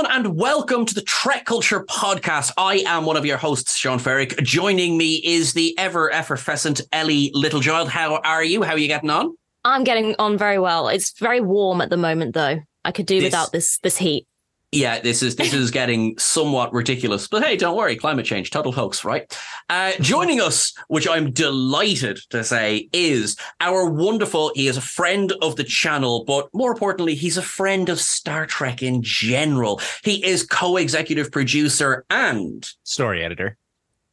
Everyone, and welcome to the Trek Culture Podcast. I am one of your hosts, Sean Ferrick. Joining me is the ever effervescent Ellie Littlechild. How are you? How are you getting on? I'm getting on very well. It's very warm at the moment, though. I could do This- without this this heat. Yeah, this is this is getting somewhat ridiculous, but hey, don't worry, climate change, total hoax, right? Uh, joining us, which I'm delighted to say, is our wonderful. He is a friend of the channel, but more importantly, he's a friend of Star Trek in general. He is co-executive producer and story editor.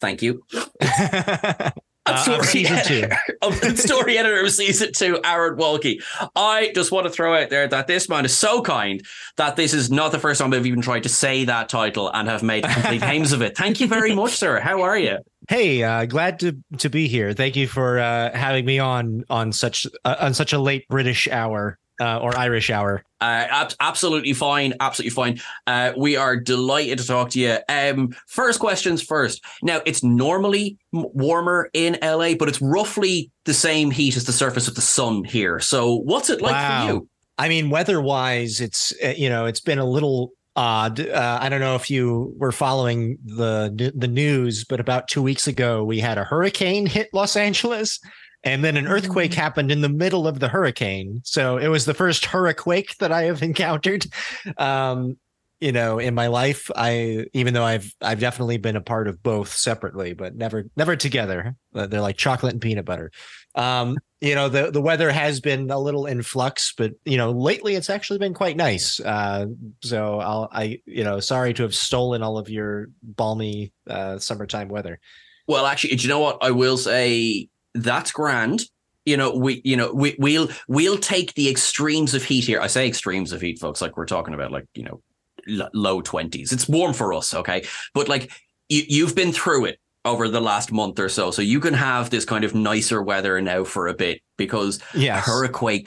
thank you, Uh, of season editor of the story editor of season two, Aaron Waltke. I just want to throw out there that this man is so kind that this is not the first time I've even tried to say that title and have made complete games of it. Thank you very much, sir. How are you? Hey, uh, glad to to be here. Thank you for uh, having me on on such uh, on such a late British hour uh, or Irish hour. Uh, ab- absolutely fine. Absolutely fine. Uh, we are delighted to talk to you. Um, first questions first. Now, it's normally warmer in LA, but it's roughly the same heat as the surface of the sun here. So, what's it like Wow. for you? I mean, weather wise, it's uh, you know it's been a little odd. Uh, I don't know if you were following the the news, but about two weeks ago we had a hurricane hit Los Angeles. And then an earthquake happened in the middle of the hurricane. So it was the first hurricane that I have encountered. Um, you know, in my life, I even though I've I've definitely been a part of both separately, but never never together. Uh, They're like chocolate and peanut butter. Um, you know, the the weather has been a little in flux, but you know, lately it's actually been quite nice. Uh, so I'll I you know, sorry to have stolen all of your balmy uh, summertime weather. Well, actually, do you know what? I will say that's grand. You know, we, you know, we, we'll, we'll take the extremes of heat here. I say extremes of heat, folks, like we're talking about, like you know, l- low twenties. It's warm for us, okay? But like you, you've been through it over the last month or so, so you can have this kind of nicer weather now for a bit because Yes. hurricane.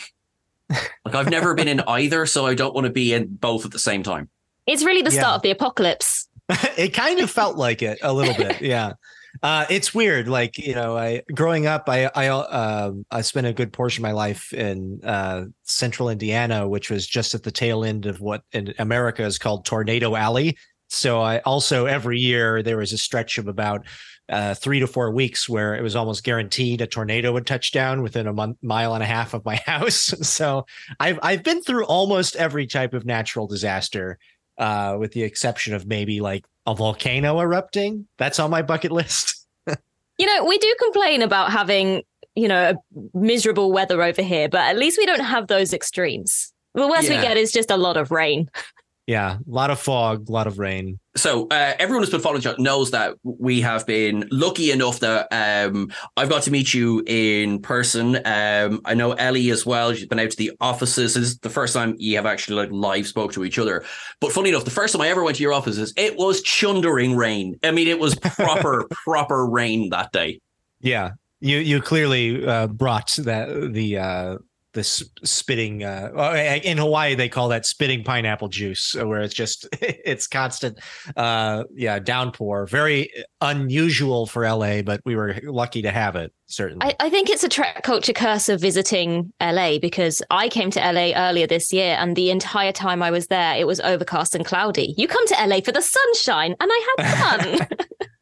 Like I've never been in either, so I don't want to be in both at the same time. It's really the Yeah. start of the apocalypse. it kind of felt like it a little bit yeah uh it's weird like you know i growing up i i uh, i spent a good portion of my life in uh central indiana which was just at the tail end of what in america is called tornado alley so i also every year there was a stretch of about uh, three to four weeks where it was almost guaranteed a tornado would touch down within a month, mile and a half of my house. So I've I've been through almost every type of natural disaster uh, with the exception of maybe like a volcano erupting. That's on my bucket list. You know, we do complain about having, you know, miserable weather over here, but at least we don't have those extremes. The worst Yeah. we get is just a lot of rain. Yeah, a lot of fog, a lot of rain. So uh, everyone who's been following show knows that we have been lucky enough that um, I've got to meet you in person. Um, I know Ellie as well. She's been out to the offices. This is the first time you have actually like live spoke to each other. But funny enough, the first time I ever went to your offices, it was chundering rain. I mean, it was proper proper rain that day. Yeah, you you clearly uh, brought that the uh, this spitting uh in hawaii they call that spitting pineapple juice uh, where it's just it's constant uh yeah downpour very unusual for la but we were lucky to have it certainly I, I think it's a trek culture curse of visiting LA because I came to LA earlier this year and the entire time I was there, it was overcast and cloudy. You come to LA for the sunshine, and I had fun.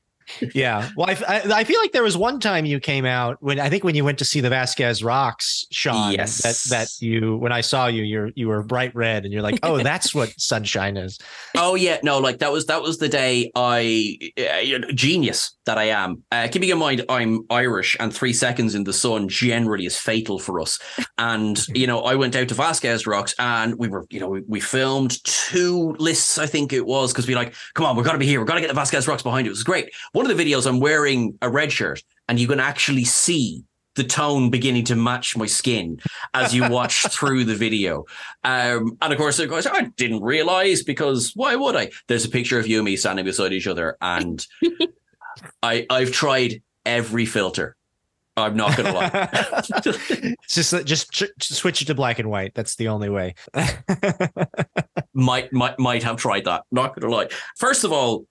yeah well I, I, feel like there was one time you came out when i think when you went to see the vasquez rocks sean Yes. that that you when i saw you you're you were bright red and you're like oh that's what sunshine is Oh yeah, no, like that was that was the day I uh, genius that I am. Uh, keeping in mind I'm Irish and three seconds in the sun generally is fatal for us. And you know I went out to Vasquez Rocks and we were you know we, we filmed two lists I think it was because we like come on we're gonna be here we're gonna get the Vasquez Rocks behind it. It was great. One of the videos I'm wearing a red shirt and you can actually see the tone beginning to match my skin as you watch through the video. Um, and of course, it goes, I didn't realize because why would I? There's a picture of you and me standing beside each other, and I I've tried every filter. I'm not gonna lie. just just ch- switch it to black and white that's the only way might might might have tried that. Not gonna lie. First of all,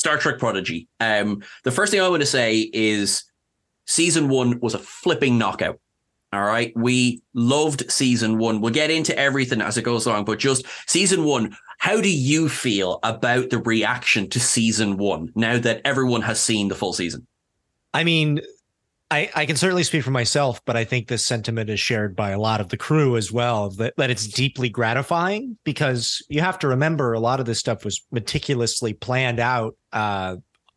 Star Trek Prodigy. Um, the first thing I want to say is season one was a flipping knockout. All right, we loved season one. We'll get into everything as it goes along, but just season one. How do you feel about the reaction to season one now that everyone has seen the full season? I mean, I, I can certainly speak for myself, but I think this sentiment is shared by a lot of the crew as well. That, that it's deeply gratifying because you have to remember a lot of this stuff was meticulously planned out, uh,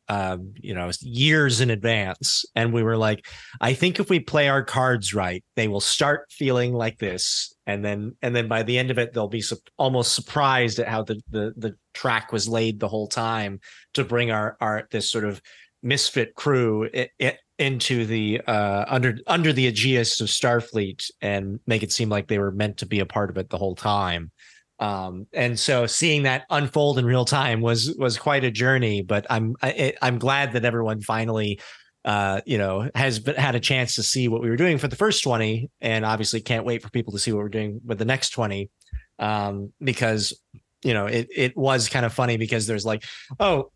uh, you know, years in advance. And we were like, I think if we play our cards right, they will start feeling like this, and then and then by the end of it, they'll be su- almost surprised at how the the the track was laid the whole time to bring our our this sort of misfit crew i i into the uh under under the aegis of starfleet and make it seem like they were meant to be a part of it the whole time. Um and so seeing that unfold in real time was was quite a journey but i'm I, i'm glad that everyone finally uh you know has been, had a chance to see what we were doing for the first 20 and obviously can't wait for people to see what we're doing with the next 20 um because you know it it was kind of funny because there's like oh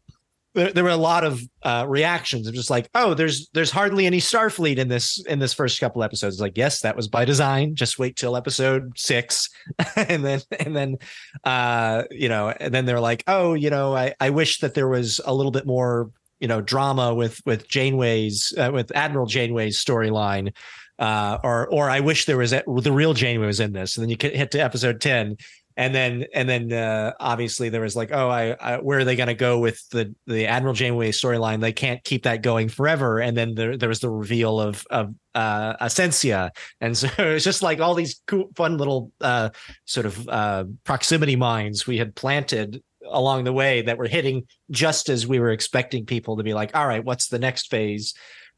there, there were a lot of uh, reactions of just like, oh, there's there's hardly any Starfleet in this in this first couple episodes. Like, yes, that was by design. Just wait till episode six, and then and then uh, you know, and then they're like, oh, you know, I I wish that there was a little bit more you know drama with with Janeway's uh, with Admiral Janeway's storyline. Uh, or or I wish there was a, the real Janeway was in this, and then you hit to episode ten, and then and then uh, obviously there was like oh I, I where are they going to go with the the admiral janeway storyline? They can't keep that going forever. And then there, there was the reveal of of uh and so it was just like all these cool fun little uh sort of uh proximity mines we had planted along the way that were hitting just as we were expecting people to be like all right what's the next phase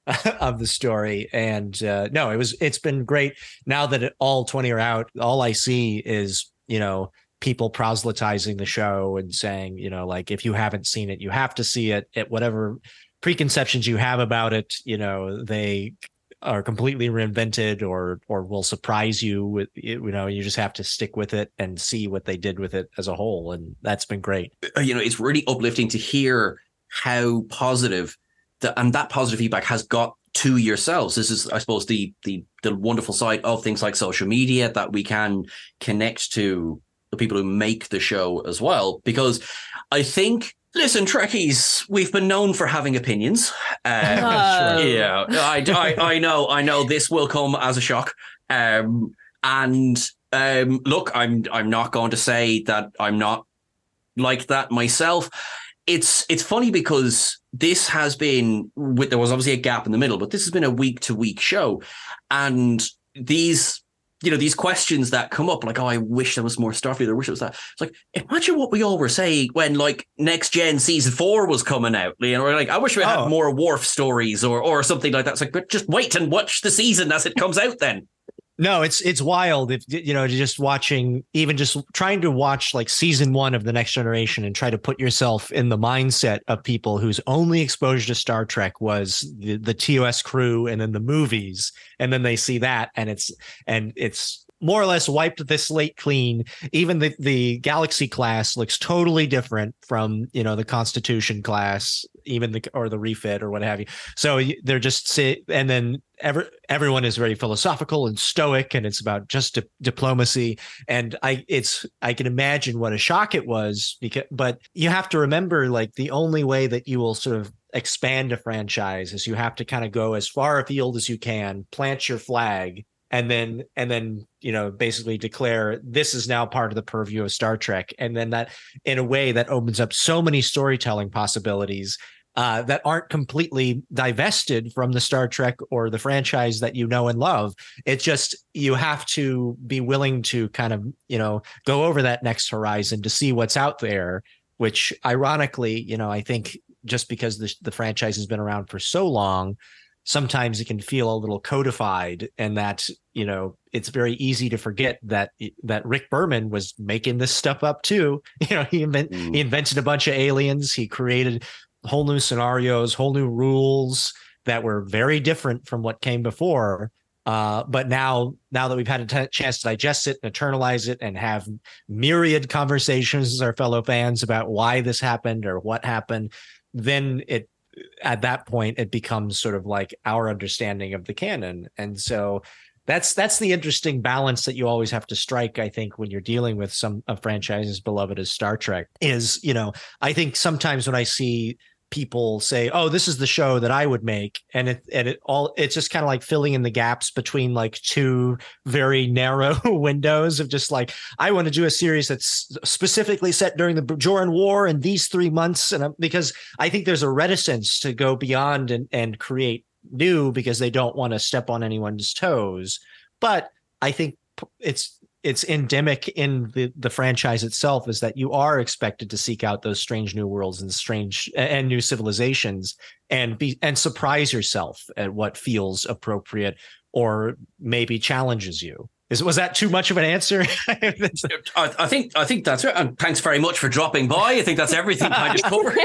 of the story? And uh no it was it's been great. Now that it, all 20 are out all i see is you know people proselytizing the show and saying you know like if you haven't seen it you have to see it. At whatever preconceptions you have about it you know they are completely reinvented or or will surprise you with you know you just have to stick with it and see what they did with it as a whole and that's been great. Uh, you know, it's really uplifting to hear how positive the, and that positive feedback has got to yourselves. This is, I suppose, the the the wonderful side of things like social media that we can connect to the people who make the show as well. Because I think, listen, Trekkies, we've been known for having opinions. Um, No. Yeah, I, I, I know, I know. This will come as a shock. Um, and um, look, I'm I'm not going to say that I'm not like that myself. It's it's funny because this has been with there was obviously a gap in the middle, but this has been a week to week show, and these you know these questions that come up like oh I wish there was more Starfleet, I wish it was that. It's like imagine what we all were saying when like next gen season four was coming out. You know, we're like I wish we had Oh. more Worf stories or or something like that. It's like but just wait and watch the season as it comes out then. No, it's it's wild. If you know, just watching, even just trying to watch like season one of the Next Generation and try to put yourself in the mindset of people whose only exposure to Star Trek was the, the TOS crew and then the movies, and then they see that, and it's and it's more or less wiped the slate clean. Even the the Galaxy class looks totally different from you know the Constitution class, even the or the refit or what have you. So they're just sit and then every everyone is very philosophical and stoic, and it's about just di- diplomacy. And I it's I can imagine what a shock it was because, but you have to remember like the only way that you will sort of expand a franchise is you have to kind of go as far afield as you can, plant your flag and then and then you know basically declare this is now part of the purview of Star Trek, and then that in a way that opens up so many storytelling possibilities uh, that aren't completely divested from the Star Trek or the franchise that you know and love. It's just you have to be willing to kind of you know go over that next horizon to see what's out there. Which ironically, you know, I think just because the the franchise has been around for so long, sometimes it can feel a little codified and that you know it's very easy to forget that that Rick Berman was making this stuff up too. You know he invent, mm. he invented a bunch of aliens. He created whole new scenarios whole new rules that were very different from what came before. Uh, but now now that we've had a t- chance to digest it and internalize it and have myriad conversations with our fellow fans about why this happened or what happened then it at that point it becomes sort of like our understanding of the canon. And so that's that's the interesting balance that you always have to strike i think when you're dealing with some a franchise as beloved as star trek is you know i think sometimes when i see people say, "Oh, this is the show that I would make," and it and it all it's just kind of like filling in the gaps between like two very narrow windows of just like I want to do a series that's specifically set during the Bajoran War in these three months, and because I think there's a reticence to go beyond and and create new because they don't want to step on anyone's toes, but I think it's it's endemic in the the franchise itself is that you are expected to seek out those strange new worlds and strange and new civilizations and be and surprise yourself at what feels appropriate or maybe challenges you is was that too much of an answer? I, I, think I think that's it. And thanks very much for dropping by. I think that's everything kind of covered.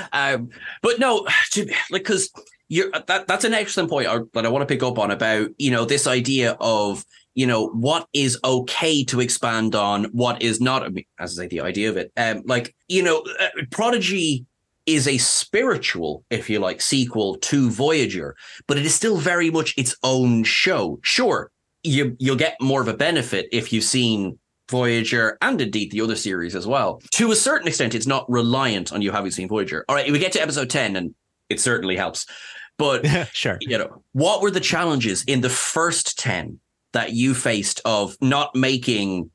um, but no, like because you're that that's an excellent point that I want to pick up on about you know this idea of you know what is okay to expand on what is not as i say the idea of it um like you know uh, prodigy is a spiritual if you like sequel to voyager but it is still very much its own show sure you you'll get more of a benefit if you've seen Voyager and indeed the other series as well. To a certain extent, it's not reliant on you having seen Voyager. All right, we get to episode 10 and it certainly helps. But sure. You know, what were the challenges in the first 10 that you faced of not making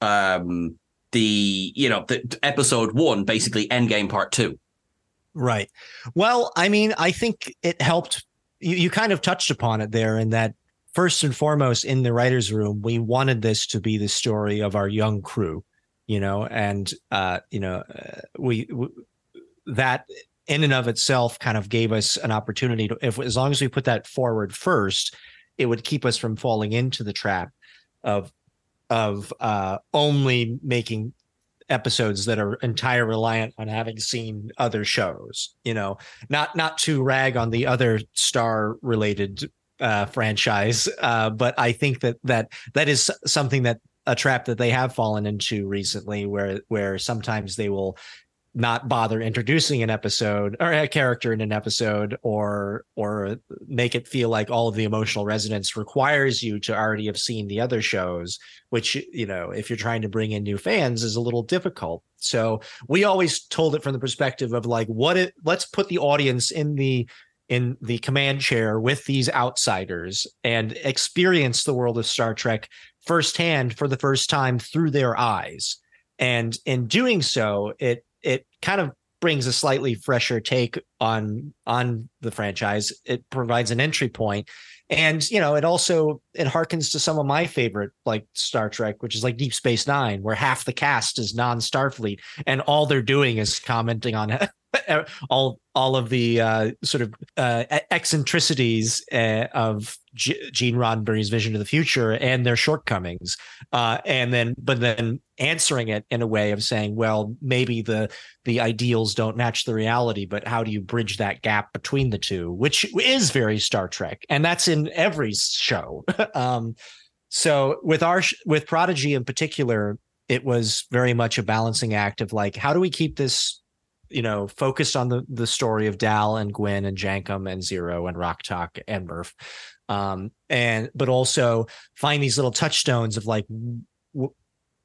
um the you know the episode one basically endgame part two. Right. Well i mean i think it helped you, you kind of touched upon it there in that first and foremost in the writers room we wanted this to be the story of our young crew you know and uh you know uh, we, we that in and of itself kind of gave us an opportunity to if as long as we put that forward first it would keep us from falling into the trap of of uh, only making episodes that are entire reliant on having seen other shows you know? Not not to rag on the other star related uh, franchise uh, but i think that that that is something that a trap that they have fallen into recently where where sometimes they will not bother introducing an episode or a character in an episode or or make it feel like all of the emotional resonance requires you to already have seen the other shows which you know if you're trying to bring in new fans is a little difficult. So we always told it from the perspective of like what it let's put the audience in the in the command chair with these outsiders and experience the world of Star Trek firsthand for the first time through their eyes. And in doing so it kind of brings a slightly fresher take on on the franchise. It provides an entry point, and you know it also it harkens to some of my favorite like star trek which is like deep space nine where half the cast is non-starfleet and all they're doing is commenting on all all of the uh, sort of uh, eccentricities uh, of G- Gene Roddenberry's vision of the future and their shortcomings, uh, and then but then answering it in a way of saying, well, maybe the the ideals don't match the reality, but how do you bridge that gap between the two, which is very Star Trek, and that's in every show. um, so with our with Prodigy in particular, it was very much a balancing act of like, how do we keep this you know, focused on the the story of Dal and Gwyn and Jankom and Zero and Rok-Tahk and Murph, um, and but also find these little touchstones of like w-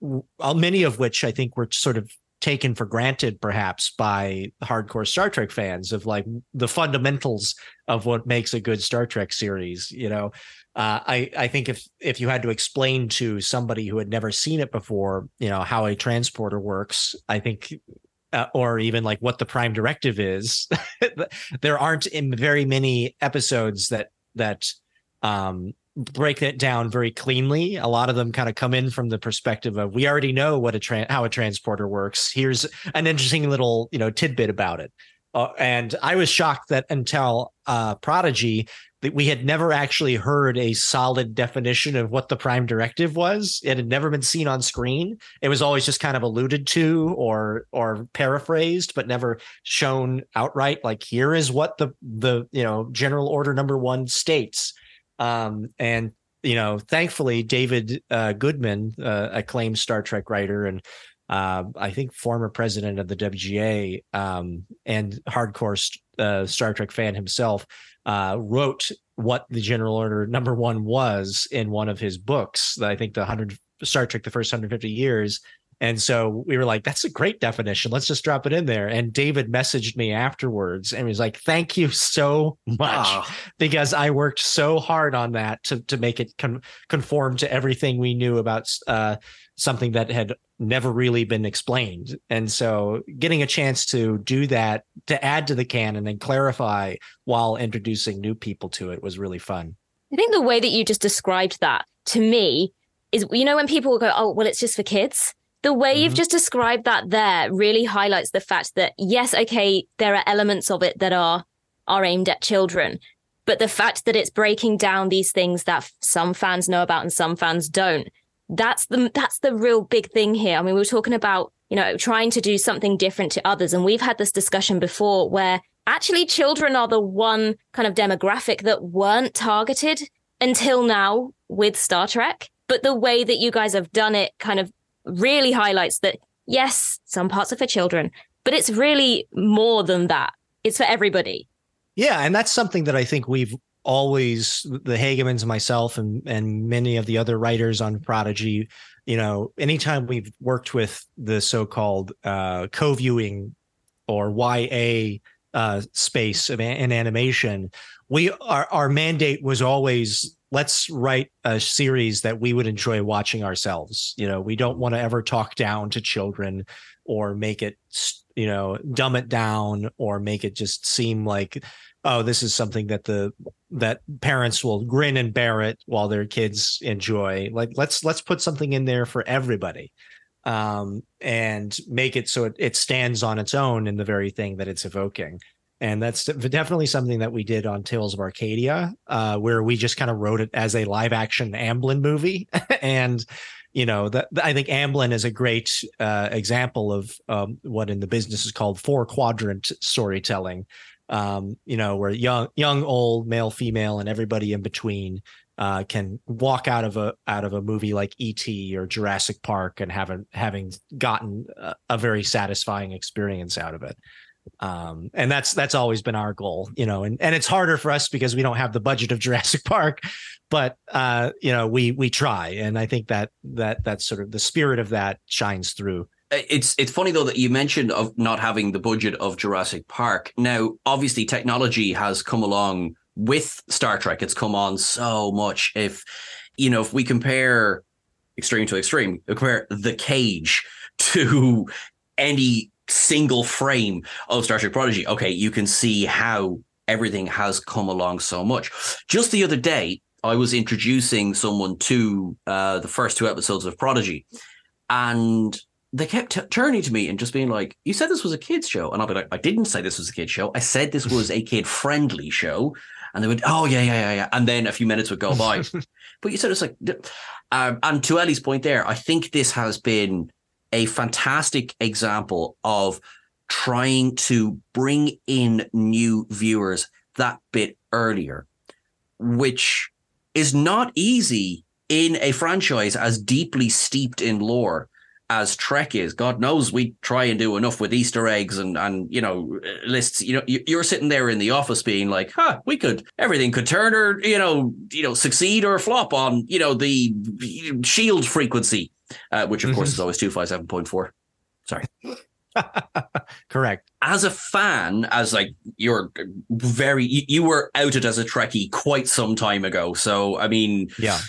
w- uh, many of which I think were sort of taken for granted perhaps by hardcore Star Trek fans of like the fundamentals of what makes a good Star Trek series. You know, uh, I I think if if you had to explain to somebody who had never seen it before, you know how a transporter works, I think uh, or even like what the prime directive is there aren't in very many episodes that that um break it down very cleanly. A lot of them kind of come in from the perspective of we already know what a tra- how a transporter works. Here's an interesting little you know tidbit about it uh, and i was shocked that until uh prodigy that we had never actually heard a solid definition of what the prime directive was. It had never been seen on screen. It was always just kind of alluded to or or paraphrased, but never shown outright. Like here is what the the you know general order number one states. Um, and you know, thankfully, David uh, Goodman, uh, acclaimed Star Trek writer and uh, I think former president of the WGA um, and hardcore uh, Star Trek fan himself, uh, wrote what the General Order number one was in one of his books. I think the hundred Star Trek, the first 150 years. And so we were like, that's a great definition. Let's just drop it in there. And David messaged me afterwards and he was like, thank you so much oh. because I worked so hard on that to, to make it con- conform to everything we knew about uh, something that had never really been explained. And so getting a chance to do that, to add to the canon and clarify while introducing new people to it was really fun. I think the way that you just described that to me is, you know, when people go, oh, well, it's just for kids. The way mm-hmm. you've just described that there really highlights the fact that, yes, okay, there are elements of it that are are aimed at children, but the fact that it's breaking down these things that some fans know about and some fans don't that's the that's the real big thing here. I mean, we were talking about you know trying to do something different to others, and we've had this discussion before where actually children are the one kind of demographic that weren't targeted until now with Star Trek. But the way that you guys have done it kind of really highlights that yes, some parts are for children, but it's really more than that. It's for everybody. Yeah, and that's something that I think we've always the Hagemans, myself, and and many of the other writers on Prodigy. You know, anytime we've worked with the so-called uh, co-viewing or YA uh, space in animation, we our our mandate was always let's write a series that we would enjoy watching ourselves. You know, we don't want to ever talk down to children or make it you know dumb it down or make it just seem like oh this is something that the that parents will grin and bear it while their kids enjoy like let's let's put something in there for everybody um, and make it so it, it stands on its own in the very thing that it's evoking and that's definitely something that we did on Tales of Arcadia, uh, where we just kind of wrote it as a live action Amblin movie. and, you know, that I think Amblin is a great uh, example of um, what in the business is called four quadrant storytelling, um, you know, where young, young, old, male, female, and everybody in between uh, can walk out of a out of a movie like E.T. or Jurassic Park and having having gotten a, a, very satisfying experience out of it. Um, and that's that's always been our goal, you know. And and it's harder for us because we don't have the budget of Jurassic Park, but uh, you know, we we try, and I think that that that's sort of the spirit of that shines through. It's it's funny though that you mentioned of not having the budget of Jurassic Park. Now, obviously, technology has come along with Star Trek. It's come on so much. If you know, if we compare extreme to extreme, compare the cage to any single frame of Star Trek Prodigy, okay, you can see how everything has come along so much. Just the other day, I was introducing someone to uh, the first two episodes of Prodigy, and they kept t- turning to me and just being like, "You said this was a kids show," and I'll be like, "I didn't say this was a kids show. I said this was a kid friendly show." And they would, "Oh yeah, yeah, yeah, yeah," and then a few minutes would go by. but you said it's like, um, and to Ellie's point there, I think this has been a fantastic example of trying to bring in new viewers that bit earlier, which is not easy in a franchise as deeply steeped in lore as Trek is. God knows we try and do enough with Easter eggs and and you know lists. You know, you're sitting there in the office being like, "Huh, we could everything could turn or you know you know succeed or flop on you know the shield frequency, uh, which of course is always two five seven point four. Sorry. Correct. As a fan, as like you're very, you, you were outed as a Trekkie quite some time ago. So I mean, Yeah.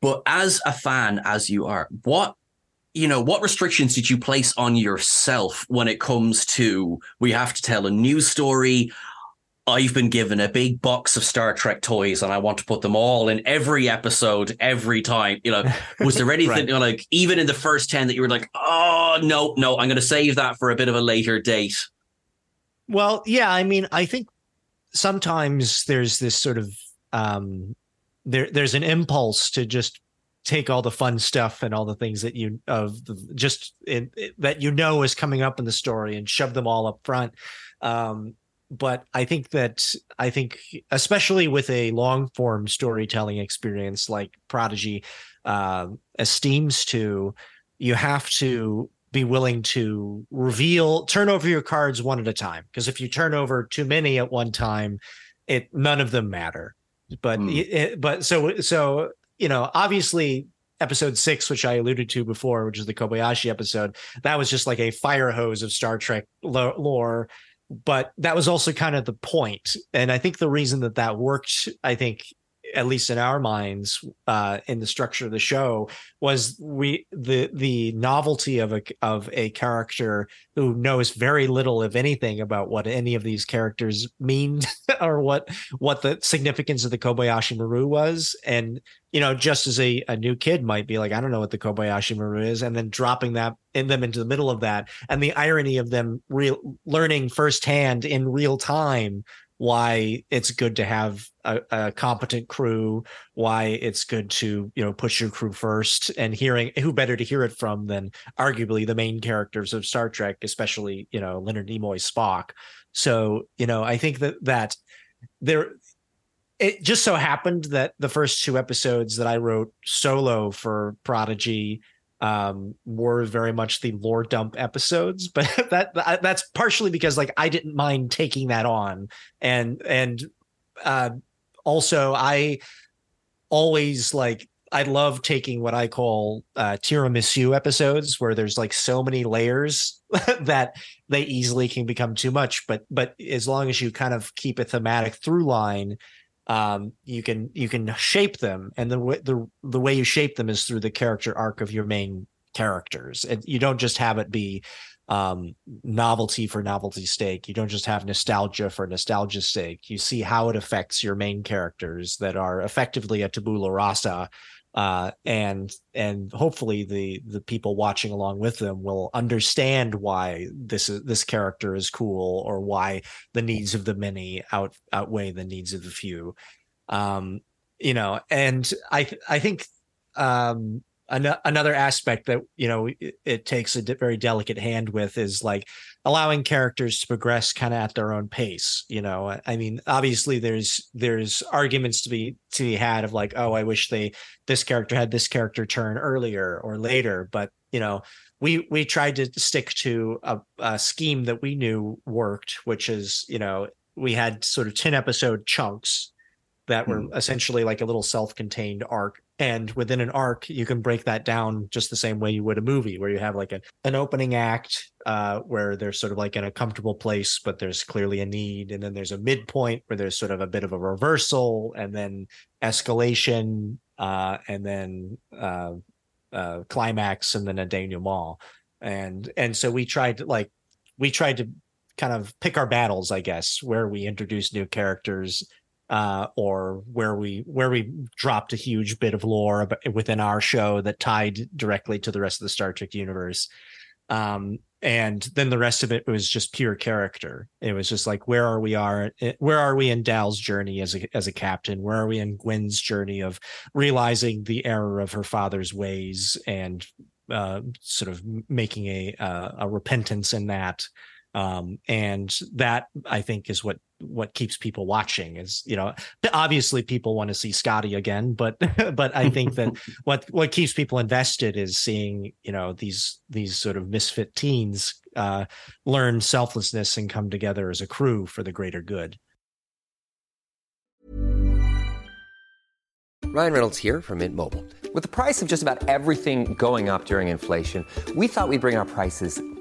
but as a fan, as you are, what you know, what restrictions did you place on yourself when it comes to we have to tell a news story? I've been given a big box of Star Trek toys and I want to put them all in every episode every time. You know, was there anything Right. you know, like even in the first 10 that you were like, oh no, no, I'm gonna save that for a bit of a later date? Well, yeah, I mean, I think sometimes there's this sort of um there there's an impulse to just take all the fun stuff and all the things that you of the, just in, that you know is coming up in the story and shove them all up front. Um but I think that I think especially with a long form storytelling experience like Prodigy um esteems to you have to be willing to reveal turn over your cards one at a time because if you turn over too many at one time it none of them matter but Hmm. it, but so so you know obviously episode 6 which I alluded to before which is the Kobayashi episode that was just like a fire hose of Star Trek lore but that was also kind of the point. And I think the reason that that worked I think at least in our minds uh in the structure of the show was we the the novelty of a of a character who knows very little if anything about what any of these characters mean or what what the significance of the Kobayashi Maru was. And you know just as a, a new kid might be like I don't know what the Kobayashi Maru is and then dropping that in them into the middle of that and the irony of them real learning firsthand in real time why it's good to have a, a competent crew why it's good to you know push your crew first and hearing who better to hear it from than arguably the main characters of Star Trek especially you know Leonard Nimoy Spock. So you know I think that that there it just so happened that the first two episodes that I wrote solo for Prodigy um were very much the lore dump episodes but that that's partially because like I didn't mind taking that on and and uh also I always like I love taking what I call uh, tiramisu episodes, where there's like so many layers that they easily can become too much. But but as long as you kind of keep a thematic through line, um, you can you can shape them, and the way the the way you shape them is through the character arc of your main characters, and you don't just have it be um novelty for novelty's sake. You don't just have nostalgia for nostalgia's sake. You see how it affects your main characters that are effectively a tabula rasa uh and and hopefully the the people watching along with them will understand why this is this character is cool or why the needs of the many out outweigh the needs of the few. Um you know and i i think um an- another aspect that you know it, it takes a de- very delicate hand with is like allowing characters to progress kind of at their own pace you know? I- mean obviously there's there's arguments to be to be had of like oh i wish they this character had this character turn earlier or later but you know we we tried to stick to a, a scheme that we knew worked which is you know we had sort of 10 episode chunks that were hmm. essentially like a little self-contained arc and within an arc you can break that down just the same way you would a movie where you have like a, an opening act uh, where they're sort of like in a comfortable place but there's clearly a need and then there's a midpoint where there's sort of a bit of a reversal and then escalation uh, and then uh, uh, climax and then a denouement. And and so we tried to like we tried to kind of pick our battles, I guess, where we introduce new characters uh, or where we where we dropped a huge bit of lore within our show that tied directly to the rest of the Star Trek universe. Um, and then the rest of it was just pure character. It was just like where are we are eh, where are we in Dal's journey as a as a captain? Where are we in Gwyn's journey of realizing the error of her father's ways and uh, sort of making a uh, a repentance in that? Um, and that I think is what what keeps people watching is you know obviously people want to see Scotty again but but I think that what what keeps people invested is seeing you know these these sort of misfit teens uh, learn selflessness and come together as a crew for the greater good. Ryan Reynolds here from Mint Mobile. With the price of just about everything going up during inflation, we thought we'd bring our prices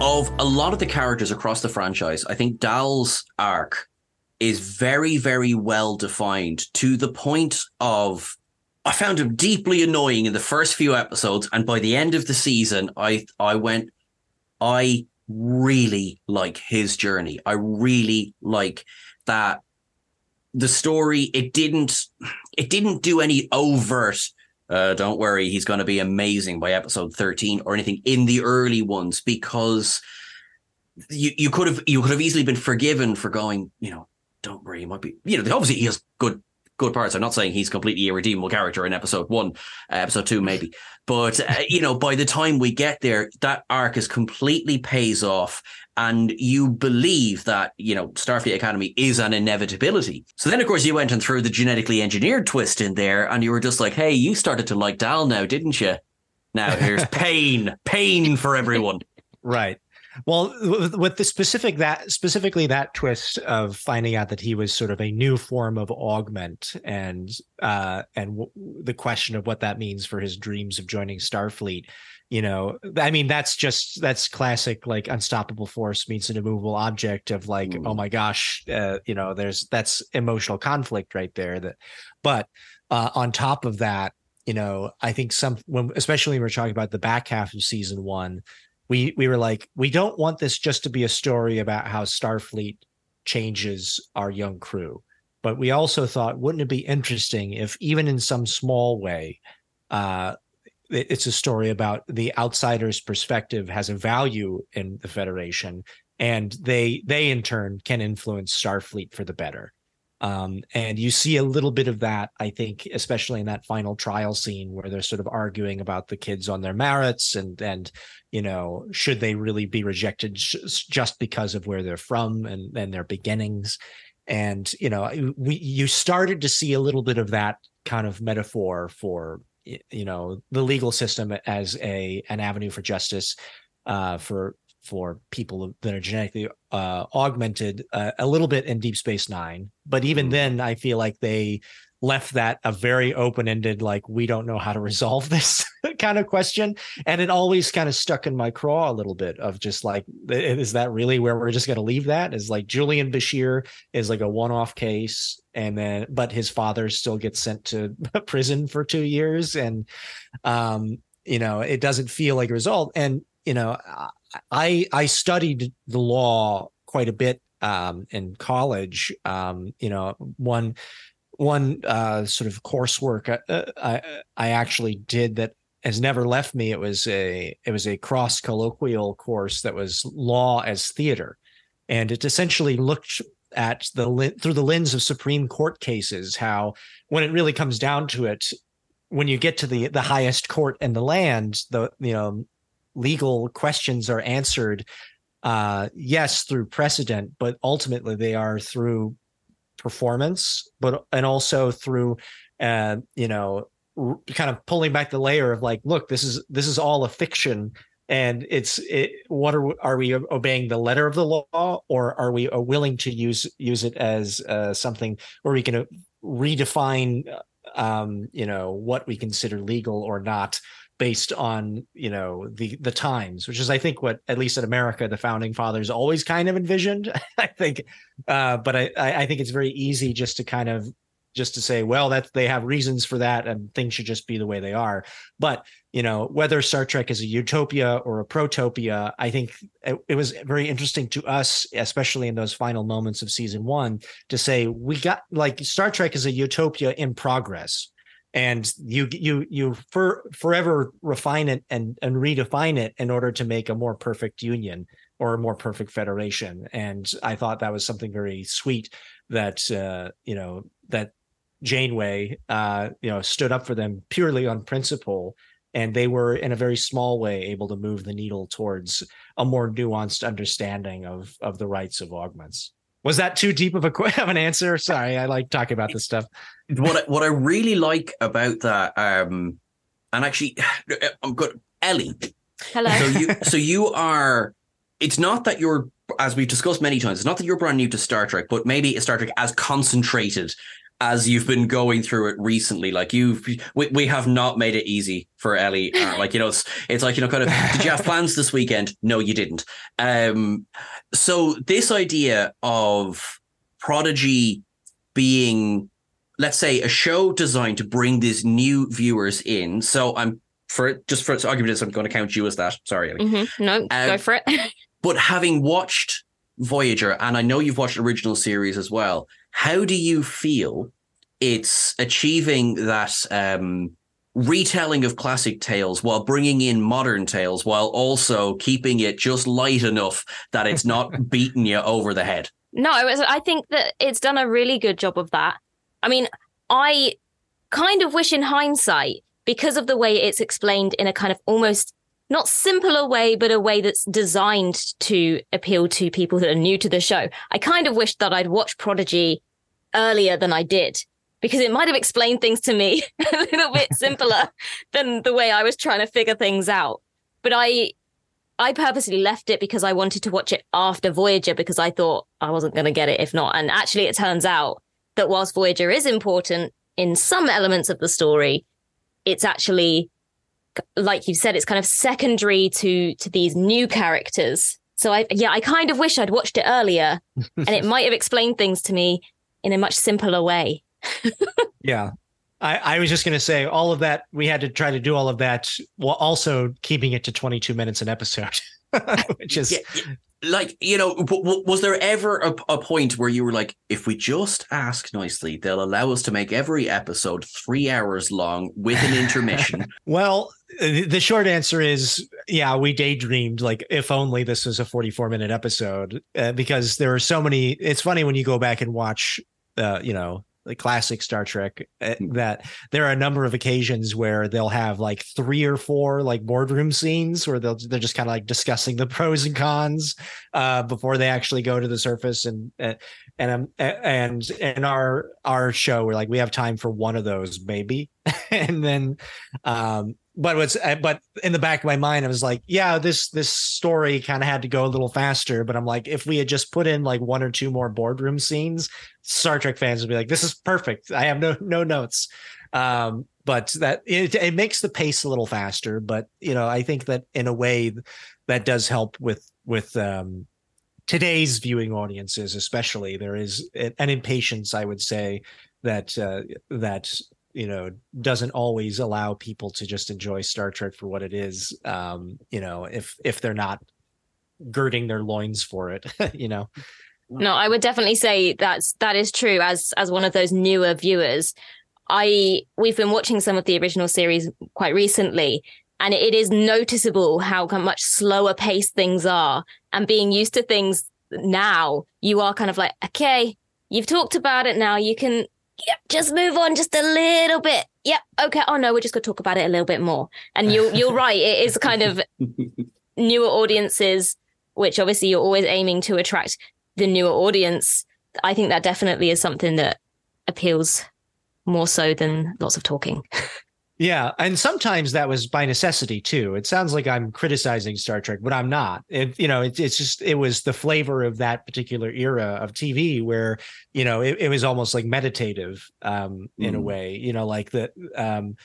of a lot of the characters across the franchise, I think Dal's arc is very, very well defined to the point of I found him deeply annoying in the first few episodes, and by the end of the season, I I went, I really like his journey. I really like that the story. It didn't it didn't do any overt uh, don't worry, he's going to be amazing by episode 13 or anything in the early ones because you, you could have you could have easily been forgiven for going, you know, don't worry, he might be, you know, obviously he has good good parts. I'm not saying he's completely irredeemable character in episode one, uh, episode two, maybe. But, uh, you know, by the time we get there, that arc is completely pays off. And you believe that, you know, Starfleet Academy is an inevitability. So then, of course, you went and threw the genetically engineered twist in there and you were just like, hey, you started to like Dal now, didn't you? Now here's pain, pain for everyone. Right. Well, with the specific that specifically that twist of finding out that he was sort of a new form of augment, and uh, and w- the question of what that means for his dreams of joining Starfleet, you know, I mean, that's just that's classic like unstoppable force meets an immovable object of like, oh my gosh, uh, you know, there's that's emotional conflict right there. That, but uh, on top of that, you know, I think some when especially when we're talking about the back half of season one we we were like we don't want this just to be a story about how starfleet changes our young crew but we also thought wouldn't it be interesting if even in some small way uh, it's a story about the outsider's perspective has a value in the federation and they they in turn can influence starfleet for the better um, and you see a little bit of that, I think, especially in that final trial scene where they're sort of arguing about the kids on their merits and and you know should they really be rejected just because of where they're from and and their beginnings. And you know, we you started to see a little bit of that kind of metaphor for you know the legal system as a an avenue for justice uh, for for people that are genetically uh, augmented uh, a little bit in Deep Space Nine, but even mm. then, I feel like they left that a very open-ended, like we don't know how to resolve this kind of question, and it always kind of stuck in my craw a little bit of just like, is that really where we're just going to leave that? Is like Julian Bashir is like a one-off case, and then but his father still gets sent to prison for two years, and um, you know, it doesn't feel like a result, and you know I I studied the law quite a bit um, in college. Um, you know, one one uh, sort of coursework I, uh, I, I actually did that has never left me. It was a it was a cross colloquial course that was law as theater, and it essentially looked at the through the lens of Supreme Court cases. How when it really comes down to it, when you get to the the highest court in the land, the you know legal questions are answered uh, yes through precedent but ultimately they are through performance but and also through uh, you know r- kind of pulling back the layer of like look this is this is all a fiction and it's it, what are are we obeying the letter of the law or are we willing to use use it as uh, something where we can uh, redefine um, you know what we consider legal or not based on you know the the times which is i think what at least in america the founding fathers always kind of envisioned i think. Uh, but I, I think it's very easy just to kind of just to say well that they have reasons for that and things should just be the way they are. But you know whether star trek is a utopia or a protopia i think it, it was very interesting to us especially in those final moments of season one to say we got like star trek is a utopia in progress and you you you for, forever refine it and and redefine it in order to make a more perfect union or a more perfect federation. And i thought that was something very sweet that uh, you know that janeway uh, you know stood up for them purely on principle. And they were in a very small way able to move the needle towards a more nuanced understanding of of the rights of augments was that too deep of a of an answer? Sorry, I like talking about this stuff. What I, what I really like about that, um, and actually, I'm good, Ellie. Hello. So you, so you are. It's not that you're, as we've discussed many times, it's not that you're brand new to Star Trek, but maybe a Star Trek as concentrated as you've been going through it recently. Like you've, we, we have not made it easy for Ellie. Uh, like, you know, it's, it's like, you know, kind of, did you have plans this weekend? No, you didn't. Um, so this idea of Prodigy being, let's say, a show designed to bring these new viewers in. So I'm, for just for its argument, I'm going to count you as that. Sorry, Ellie. Mm-hmm. No, um, go for it. but having watched Voyager, and I know you've watched original series as well, how do you feel it's achieving that um, retelling of classic tales while bringing in modern tales while also keeping it just light enough that it's not beating you over the head? No, I think that it's done a really good job of that. I mean, I kind of wish in hindsight, because of the way it's explained in a kind of almost not simpler way, but a way that's designed to appeal to people that are new to the show. I kind of wish that I'd watched Prodigy earlier than I did because it might have explained things to me a little bit simpler than the way I was trying to figure things out. But I I purposely left it because I wanted to watch it after Voyager because I thought I wasn't going to get it if not. And actually, it turns out that whilst Voyager is important in some elements of the story, it's actually, like you said, it's kind of secondary to to these new characters. So I, yeah, I kind of wish I'd watched it earlier, and it might have explained things to me in a much simpler way. yeah. I, I, was just going to say all of that. We had to try to do all of that while also keeping it to 22 minutes an episode, which is yeah, like, you know, w- w- was there ever a, a, point where you were like, if we just ask nicely, they'll allow us to make every episode three hours long with an intermission? well, the short answer is yeah we daydreamed like if only this was a 44 minute episode uh, because there are so many it's funny when you go back and watch uh, you know the classic Star Trek uh, hmm. that there are a number of occasions where they'll have like three or four like boardroom scenes where they'll they're just kind of like discussing the pros and cons uh, before they actually go to the surface and uh, and um, and in our our show we're like we have time for one of those maybe and then um but what's but in the back of my mind, I was like, yeah, this this story kind of had to go a little faster. But I'm like, if we had just put in like one or two more boardroom scenes, Star Trek fans would be like, this is perfect. I have no no notes. Um, but that it, it makes the pace a little faster. But you know, I think that in a way that does help with with um, today's viewing audiences, especially there is an impatience, I would say that uh, that you know doesn't always allow people to just enjoy Star Trek for what it is. Um, you know, if if they're not girding their loins for it, you know. No, I would definitely say that's that is true. As as one of those newer viewers, I we've been watching some of the original series quite recently, and it is noticeable how much slower paced things are. And being used to things now, you are kind of like, okay, you've talked about it now. You can yep, just move on just a little bit. Yep, okay. Oh no, we're just gonna talk about it a little bit more. And you're you're right. It is kind of newer audiences, which obviously you're always aiming to attract the newer audience. I think that definitely is something that appeals more so than lots of talking. Yeah, and sometimes that was by necessity too. It sounds like I'm criticizing Star Trek, but I'm not. It, you know, it, it's just it was the flavor of that particular era of TV where you know it, it was almost like meditative um, in mm. a way. You know, like the um,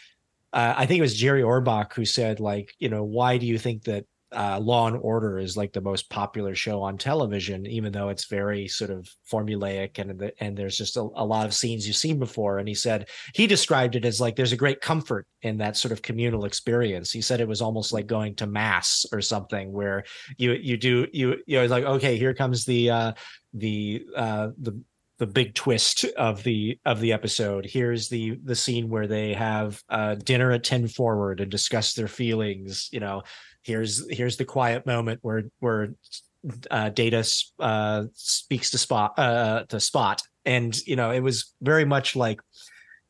uh, I think it was Jerry Orbach who said like, you know, why do you think that uh, Law and Order is like the most popular show on television, even though it's very sort of formulaic and and there's just a, a, lot of scenes you've seen before. And he said he described it as like there's a great comfort in that sort of communal experience. He said it was almost like going to mass or something where you you do you you know like okay here comes the uh, the uh, the the big twist of the of the episode. Here's the the scene where they have uh, dinner at ten forward and discuss their feelings. You know, here's here's the quiet moment where where uh, Data uh, speaks to Spot uh, to Spot, and you know it was very much like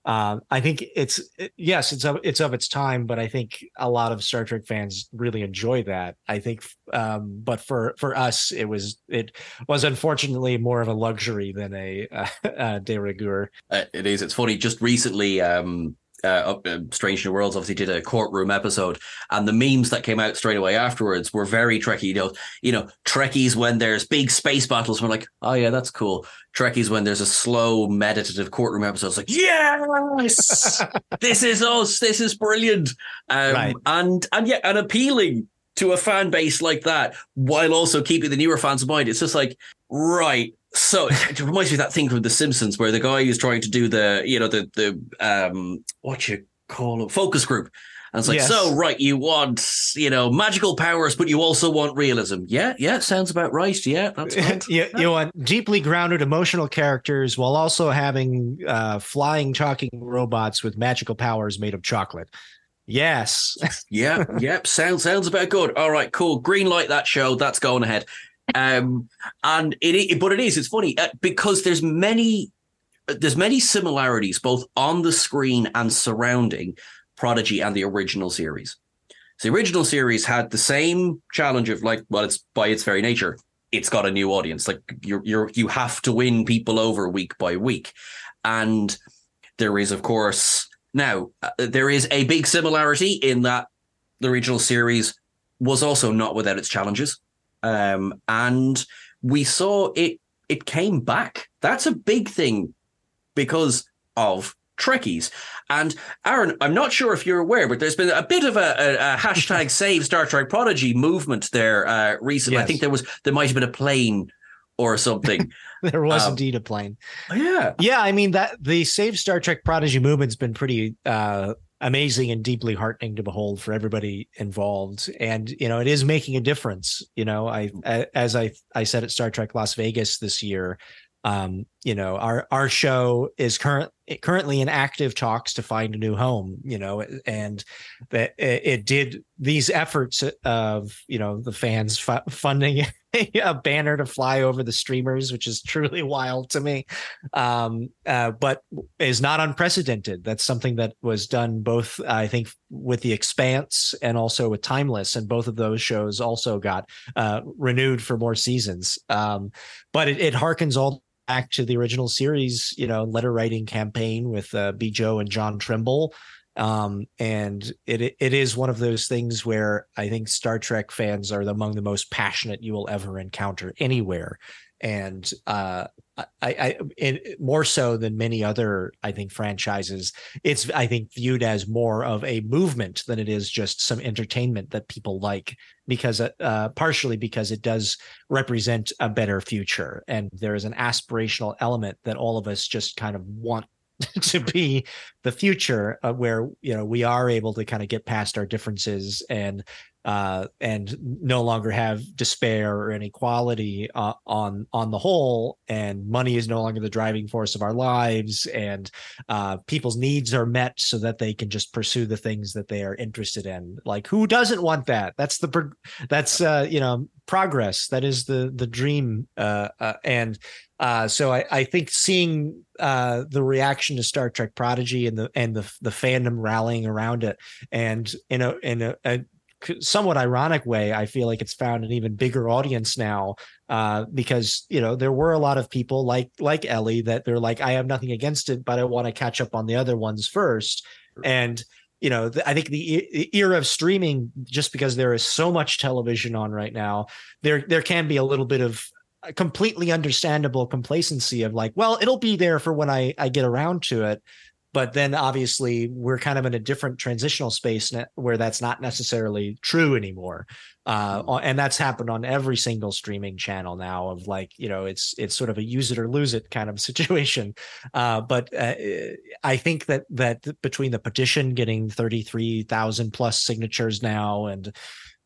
uh, I think it's yes, it's of it's of its time, but I think a lot of Star Trek fans really enjoy that. I think, um, but for for us, it was it was unfortunately more of a luxury than a, a de rigueur. Uh, it is. It's funny. Just recently, um, uh, uh, Strange New Worlds obviously did a courtroom episode, and the memes that came out straight away afterwards were very Trekkie. You know, you know, Trekkies when there's big space battles, we're like, oh yeah, that's cool. Trekkies when there's a slow meditative courtroom episode, it's like, yes, this is us, this is brilliant, um, right. and and yeah, and appealing to a fan base like that, while also keeping the newer fans in mind. It's just like, right, so it reminds me of that thing from The Simpsons where the guy is trying to do the, you know, the the um what you call it, focus group. And it's like, yes. so right, you want, you know, magical powers, but you also want realism. Yeah, yeah, sounds about right. Yeah, that's right. you, you want deeply grounded emotional characters while also having uh, flying, talking robots with magical powers made of chocolate. Yes. yeah, yep. Sounds sounds about good. All right, cool. Green light that show. That's going ahead um, and it, but it is. It's funny uh, because there's many there's many similarities both on the screen and surrounding Prodigy and the original series. The original series had the same challenge of like, well, it's by its very nature, it's got a new audience. Like you're you're you have to win people over week by week, and there is of course now uh, there is a big similarity in that the original series was also not without its challenges um, and we saw it. It came back. That's a big thing because of Trekkies. And Aaron, I'm not sure if you're aware, but there's been a bit of a, a, a hashtag Save Star Trek Prodigy movement there uh, recently. Yes. I think there was there might have been a plane or something. there was um, indeed a plane. Yeah, yeah. I mean that the Save Star Trek Prodigy movement's been pretty uh, amazing and deeply heartening to behold for everybody involved and you know it is making a difference you know i mm. as i i said at star trek las vegas this year um you know our our show is current currently in active talks to find a new home you know and that it, it, did these efforts of you know the fans funding a banner to fly over the streamers which is truly wild to me um uh, but is not unprecedented. That's something that was done both i think with the expanse and also with timeless and both of those shows also got uh renewed for more seasons um but it, it harkens all back to the original series, you know, letter writing campaign with uh, Bjo and John Trimble. Um, and it it is one of those things where I think Star Trek fans are among the most passionate you will ever encounter anywhere and uh, I, I it, more so than many other I think franchises, it's I think viewed as more of a movement than it is just some entertainment that people like because uh, uh, partially because it does represent a better future. And there is an aspirational element that all of us just kind of want to be the future uh, where you know we are able to kind of get past our differences and uh, and no longer have despair or inequality uh, on on the whole. And money is no longer the driving force of our lives. And uh, people's needs are met so that they can just pursue the things that they are interested in. Like who doesn't want that? That's the that's uh, you know progress. That is the the dream uh, uh, and so I, I, think seeing the reaction to Star Trek Prodigy and the and the the fandom rallying around it, and in a in a, a somewhat ironic way, I feel like it's found an even bigger audience now uh, because you know there were a lot of people like like Ellie that they're like I have nothing against it, but I want to catch up on the other ones first, and you know, I think the, the era of streaming, just because there is so much television on right now, there there can be a little bit of completely understandable complacency of like, well, it'll be there for when I I get around to it but then obviously we're kind of in a different transitional space where that's not necessarily true anymore uh, mm-hmm. and that's happened on every single streaming channel now of like you know it's it's sort of a use it or lose it kind of situation uh, but uh, i think that that between the petition getting 33,000 plus signatures now and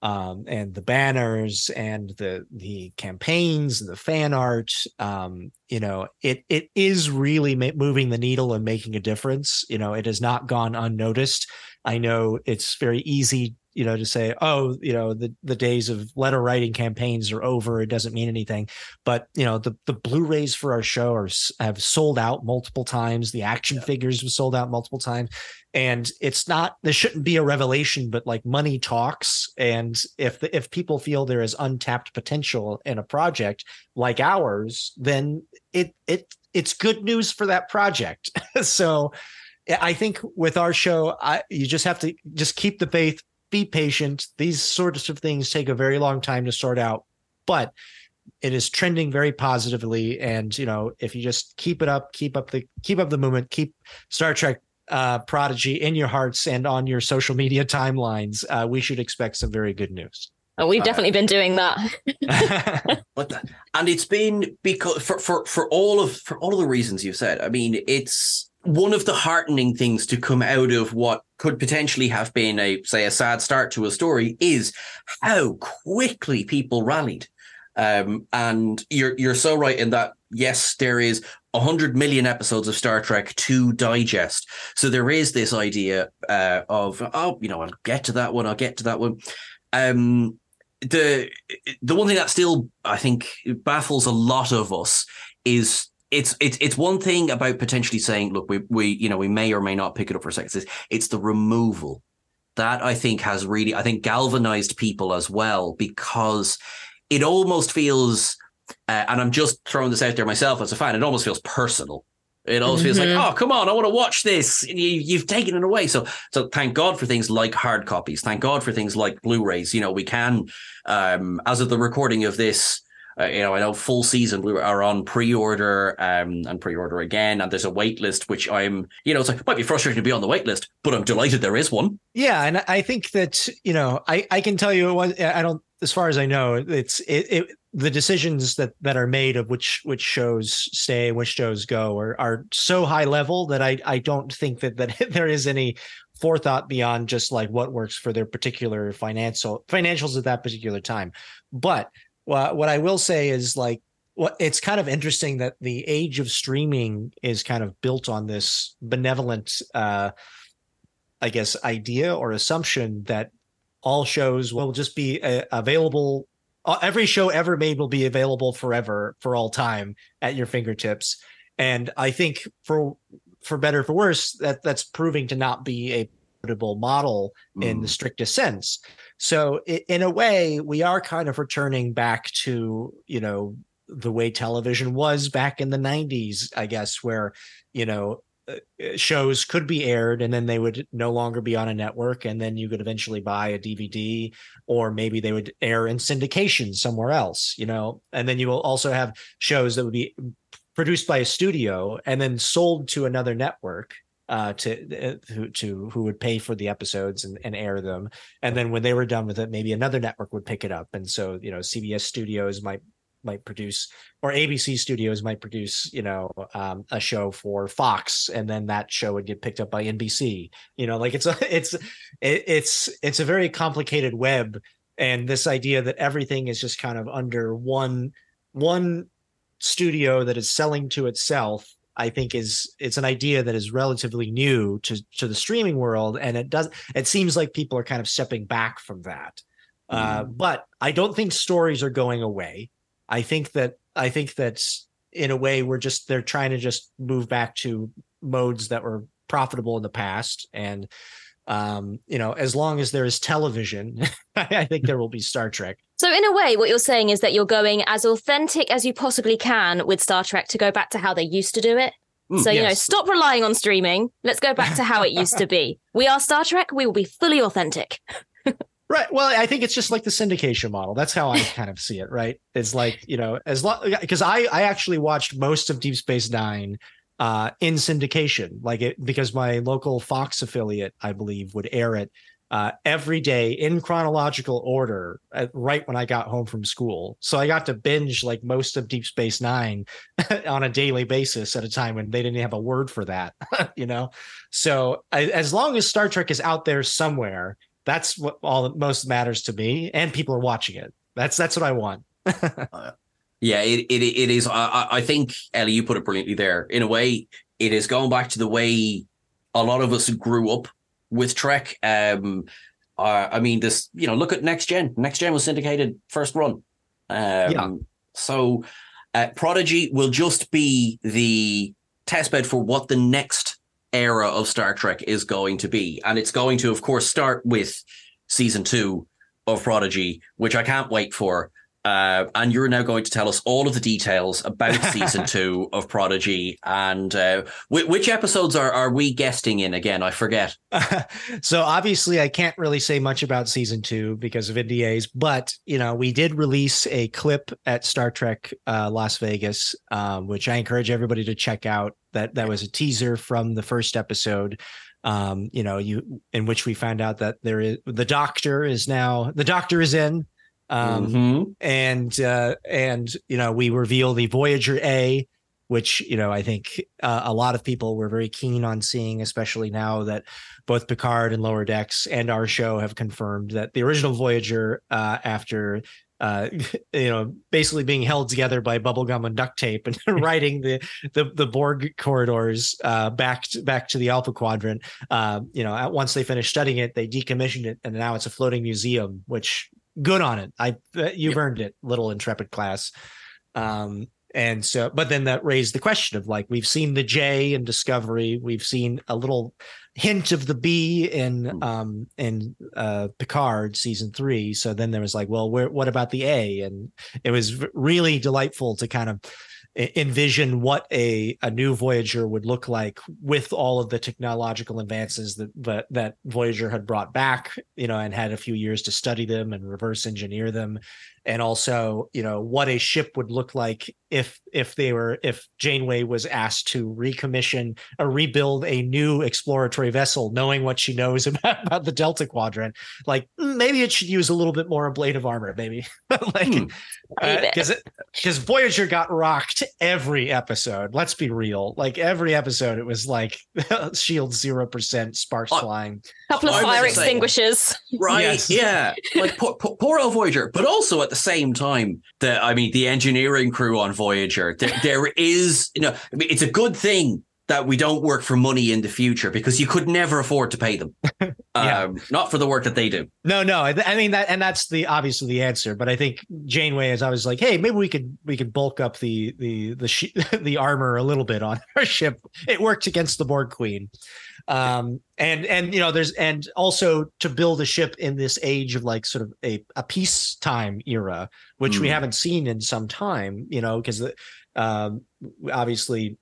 um, and the banners and the the campaigns and the fan art um, you know it it is really ma- moving the needle and making a difference. You know it has not gone unnoticed. I know it's very easy you know to say oh you know the the days of letter writing campaigns are over it doesn't mean anything. But you know the the blu-rays for our show are have sold out multiple times. The action yeah. figures have sold out multiple times. And it's not this shouldn't be a revelation but like money talks. And if the, if people feel there is untapped potential in a project like ours then it it it's good news for that project. So I think with our show, I, you just have to just keep the faith, be patient. These sorts of things take a very long time to sort out, but it is trending very positively. And you know, if you just keep it up, keep up the keep up the movement, keep Star Trek uh, Prodigy in your hearts and on your social media timelines, uh, we should expect some very good news. Oh, we've definitely been doing that. but the, and it's been because for, for for all of for all of the reasons you said. I mean, it's one of the heartening things to come out of what could potentially have been a say a sad start to a story is how quickly people rallied. Um, and you're you're so right in that yes there is 100 million episodes of Star Trek to digest. So there is this idea uh, of oh you know I'll get to that one I'll get to that one. Um, the the one thing that still I think baffles a lot of us is it's it's it's one thing about potentially saying, look, we we you know we may or may not pick it up for sex. It's, it's the removal that I think has really I think galvanized people as well because it almost feels, uh, and I'm just throwing this out there myself as a fan. It almost feels personal. It almost mm-hmm. feels like, mm-hmm. oh, come on, I want to watch this. You You, have taken it away. So, so thank God for things like hard copies. Thank God for things like Blu-rays. You know, we can, um, as of the recording of this, uh, you know, I know full season we are on pre-order um, and pre-order again, and there's a wait list, which I'm, you know, it's like might be frustrating to be on the wait list, but I'm delighted there is one. Yeah, and I think that you know, I I can tell you, it was, I don't, as far as I know, it's it, it the decisions that that are made of which which shows stay which shows go are are so high level that I I don't think that that there is any forethought beyond just like what works for their particular financial financials at that particular time. But well, what I will say is like what it's kind of interesting that the age of streaming is kind of built on this benevolent uh I guess idea or assumption that all shows will just be uh, available uh, every show ever made will be available forever for all time at your fingertips and i think for for better or for worse that that's proving to not be a model mm. in the mm. strictest sense so in a way, we are kind of returning back to, you know, the way television was back in the 90s, I guess, where, you know, uh, uh, shows could be aired and then they would no longer be on a network and then you could eventually buy a DVD or maybe they would air in syndication somewhere else, you know. And then you will also have shows that would be produced by a studio and then sold to another network uh, to uh, who to who would pay for the episodes and, and air them, and then when they were done with it, maybe another network would pick it up, and so you know CBS Studios might might produce or ABC Studios might produce you know um, a show for Fox, and then that show would get picked up by NBC. You know, like it's a it's it, it's it's a very complicated web, and this idea that everything is just kind of under one one studio that is selling to itself I think is it's an idea that is relatively new to to the streaming world, and it does it seems like people are kind of stepping back from that. Mm. Uh, mm-hmm. but I don't think stories are going away. I think that I think that in a way we're just they're trying to just move back to modes that were profitable in the past and um, you know, as long as there is television, I think there will be Star Trek. So, in a way, what you're saying is that you're going as authentic as you possibly can with Star Trek to go back to how they used to do it. Mm, so, you know, stop relying on streaming. Let's go back to how it used to be. We are Star Trek. We will be fully authentic. Right. Well, I think it's just like the syndication model. That's how I kind of see it. Right. It's like you know, as long because I I actually watched most of Deep Space Nine uh in syndication, like it because my local Fox affiliate, I believe, would air it uh every day in chronological order, uh, right when I got home from school. So I got to binge like most of Deep Space Nine on a daily basis at a time when they didn't have a word for that. you know, so I, as long as Star Trek is out there somewhere that's what all that most matters to me and people are watching it that's that's what i want Yeah, it it, it is. I- I think Ellie, you put it brilliantly there. In a way, it is going back to the way a lot of us grew up with Trek. Um, uh, I mean, this you know, look at Next Gen. Next Gen was syndicated first run. Um, Yeah. So, uh, Prodigy will just be the testbed for what the next era of Star Trek is going to be, and it's going to, of course, start with season two of Prodigy, which I can't wait for. Uh, and you're now going to tell us all of the details about season two of Prodigy and uh, wh- which episodes are, are we guesting in again? I forget. so obviously i can't really say much about season two because of ndas but you know we did release a clip at star trek uh, las vegas um, which i encourage everybody to check out that that was a teaser from the first episode um, you know you in which we found out that there is the doctor is now the doctor is in um, Mhm. and uh, and you know we reveal the Voyager A, which you know I think uh, a lot of people were very keen on seeing, especially now that both Picard and Lower Decks and our show have confirmed that the original Voyager, uh, after uh, you know basically being held together by bubblegum and duct tape and riding the the the Borg corridors uh, back to, back to the Alpha Quadrant, uh, you know at- once they finished studying it, they decommissioned it, and now it's a floating museum, which good on it. I uh, you've earned it, little intrepid class. Um, and so, but then that raised the question of like we've seen the J in Discovery, we've seen a little hint of the B in um in uh Picard season three. So then there was like, well, where what about the A? And it was really delightful to kind of envision what a a new Voyager would look like with all of the technological advances that that, that Voyager had brought back, you know, and had a few years to study them and reverse engineer them and also you know what a ship would look like if if they were if Janeway was asked to recommission or rebuild a new exploratory vessel, knowing what she knows about, about the Delta Quadrant. Like maybe it should use a little bit more ablative armor, maybe like Hmm. Maybe. because because Voyager got rocked every episode. Let's be real, like every episode, it was like shield zero percent, sparks Uh, flying. couple of fire extinguishers. Right. Yes. Yeah. Like poor, poor, poor old Voyager, but also at the same time, the I mean, the engineering crew on Voyager, there, there is, you know, I mean, it's a good thing that we don't work for money in the future because you could never afford to pay them. Yeah. Um, not for the work that they do. No, no. I, I mean that, and that's the obviously the answer. But I think Janeway is always like, hey, maybe we could we could bulk up the the the sh- the armor a little bit on our ship. It worked against the Borg Queen, um, and and you know there's and also to build a ship in this age of like sort of a a peacetime era, which we Mm. haven't seen in some time. You know, because um, obviously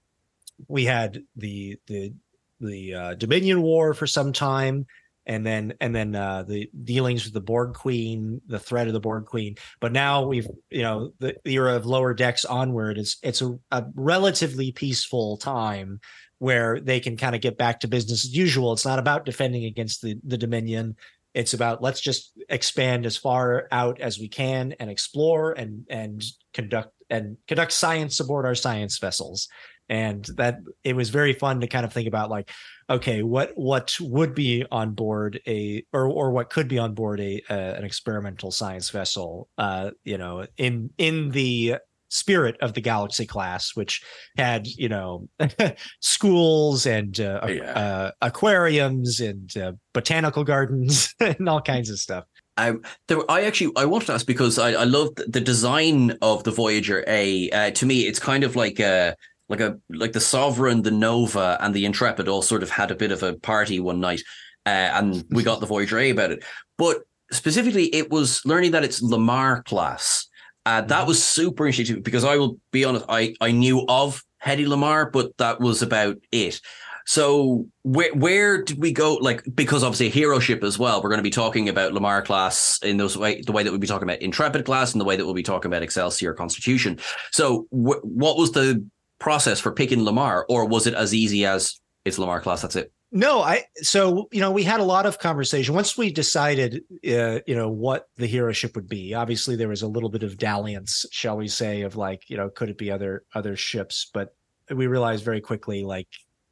we had the the the uh, Dominion War for some time, and then and then uh, the dealings with the Borg Queen, the threat of the Borg Queen. But now we've you know the, the era of lower decks onward. is it's a, a relatively peaceful time where they can kind of get back to business as usual. It's not about defending against the the Dominion. It's about let's just expand as far out as we can and explore and and conduct and conduct science aboard our science vessels and that it was very fun to kind of think about like okay what what would be on board a or or what could be on board a uh, an experimental science vessel uh you know in in the spirit of the galaxy class which had you know schools and uh, Oh, Yeah. uh aquariums and uh, botanical gardens and all kinds of stuff Um, there, I actually I wanted to ask because I, I love the design of the Voyager A. Uh, to me, it's kind of like a like a like the Sovereign, the Nova, and the Intrepid all sort of had a bit of a party one night, uh, and we got the Voyager A about it. But specifically, it was learning that it's Lamarr class. Uh, that was super interesting because I will be honest, I I knew of Hedy Lamarr, but that was about it. So where where did we go? Like because obviously hero ship as well. We're going to be talking about Lamarr class in those way the way that we'll be talking about Intrepid class and the way that we'll be talking about Excelsior Constitution. So wh- what was the process for picking Lamarr, or was it as easy as it's Lamarr class? That's it. No, I so you know we had a lot of conversation once we decided uh, you know what the hero ship would be. Obviously, there was a little bit of dalliance, shall we say, of like you know could it be other other ships, but we realized very quickly like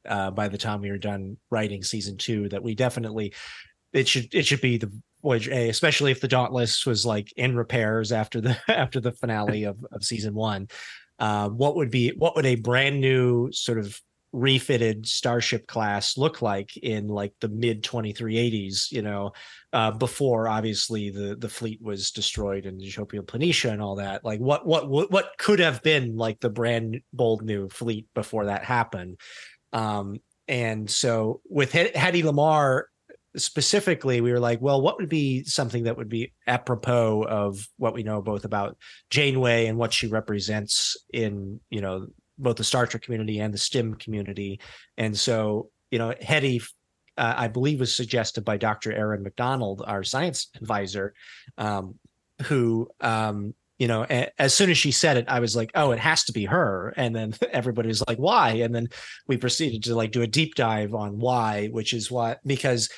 uh, by the time we were done writing season two that we definitely it should it should be the Voyager A, especially if the Dauntless was like in repairs after the after the finale of, of season one. Uh, what would be what would a brand new sort of refitted starship class look like in like the mid 2380s you know uh, before obviously the the fleet was destroyed in utopia planitia and all that. Like what what what could have been like the brand bold new fleet before that happened? Um, and so with Hedy Lamarr specifically, we were like, well, what would be something that would be apropos of what we know both about Janeway and what she represents in, you know, both the Star Trek community and the STEM community. And so, you know, Hedy, uh, I believe, was suggested by Dr. Erin Macdonald, our science advisor, um, who um, you know, as soon as she said it, I was like, oh, it has to be her. And then everybody was like, why? And then we proceeded to like do a deep dive on why, which is why, because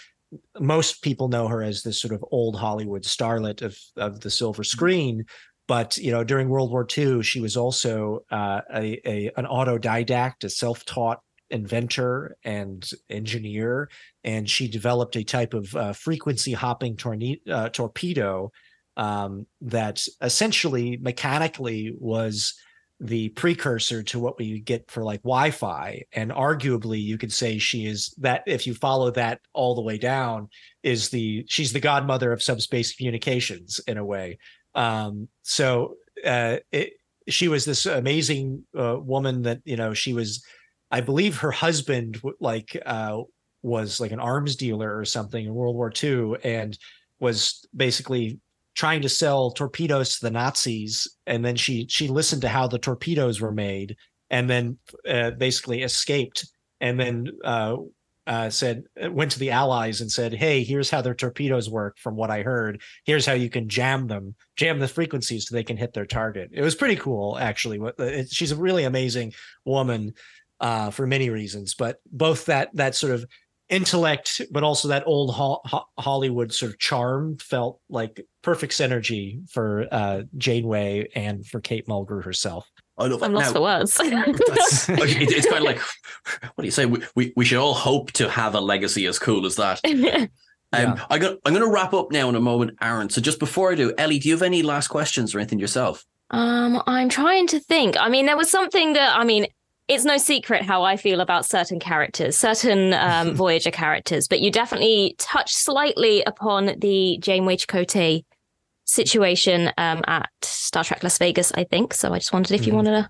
most people know her as this sort of old Hollywood starlet of, of the silver mm-hmm. screen. But, you know, during World War II, she was also uh, a, a, an autodidact, a self-taught inventor and engineer. And she developed a type of uh, frequency hopping torne- uh, torpedo um, that essentially mechanically was the precursor to what we get for like Wi-Fi, and arguably you could say she is that. If you follow that all the way down, is the she's the godmother of subspace communications in a way. Um, so uh, it, she was this amazing uh, woman that you know she was, I believe her husband like uh, was like an arms dealer or something in World War II, and was basically trying to sell torpedoes to the Nazis, and then she she listened to how the torpedoes were made, and then uh, basically escaped, and then uh, uh, said went to the Allies and said, "Hey, here's how their torpedoes work. From what I heard, here's how you can jam them, jam the frequencies so they can hit their target." It was pretty cool, actually. Uh, she's a really amazing woman uh, for many reasons, but both that that sort of intellect, but also that old ho- Hollywood sort of charm felt like perfect synergy for uh, Janeway and for Kate Mulgrew herself. I love I'm lost for words. it's kind of like, what do you say? We, we, we should all hope to have a legacy as cool as that. Um, yeah. I got, I'm going to wrap up now in a moment, Aaron. So just before I do, Ellie, do you have any last questions or anything yourself? Um, I'm trying to think. I mean, there was something that I mean, it's no secret how I feel about certain characters, certain um, Voyager characters, but you definitely touched slightly upon the Janeway Chakotay situation um, at Star Trek Las Vegas, I think. So I just wondered if you mm-hmm. wanted to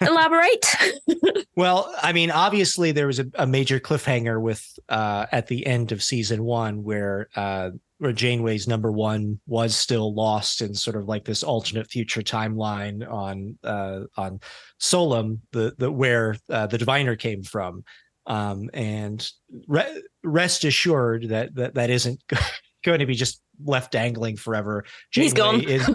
elaborate. well, I mean, obviously there was a, a major cliffhanger with uh, at the end of season one where uh, where Janeway's number one was still lost in sort of like this alternate future timeline on uh, on Solum, the the where uh, the diviner came from. Um, and re- rest assured that that that isn't going to be just left dangling forever. Janeway He's gone. is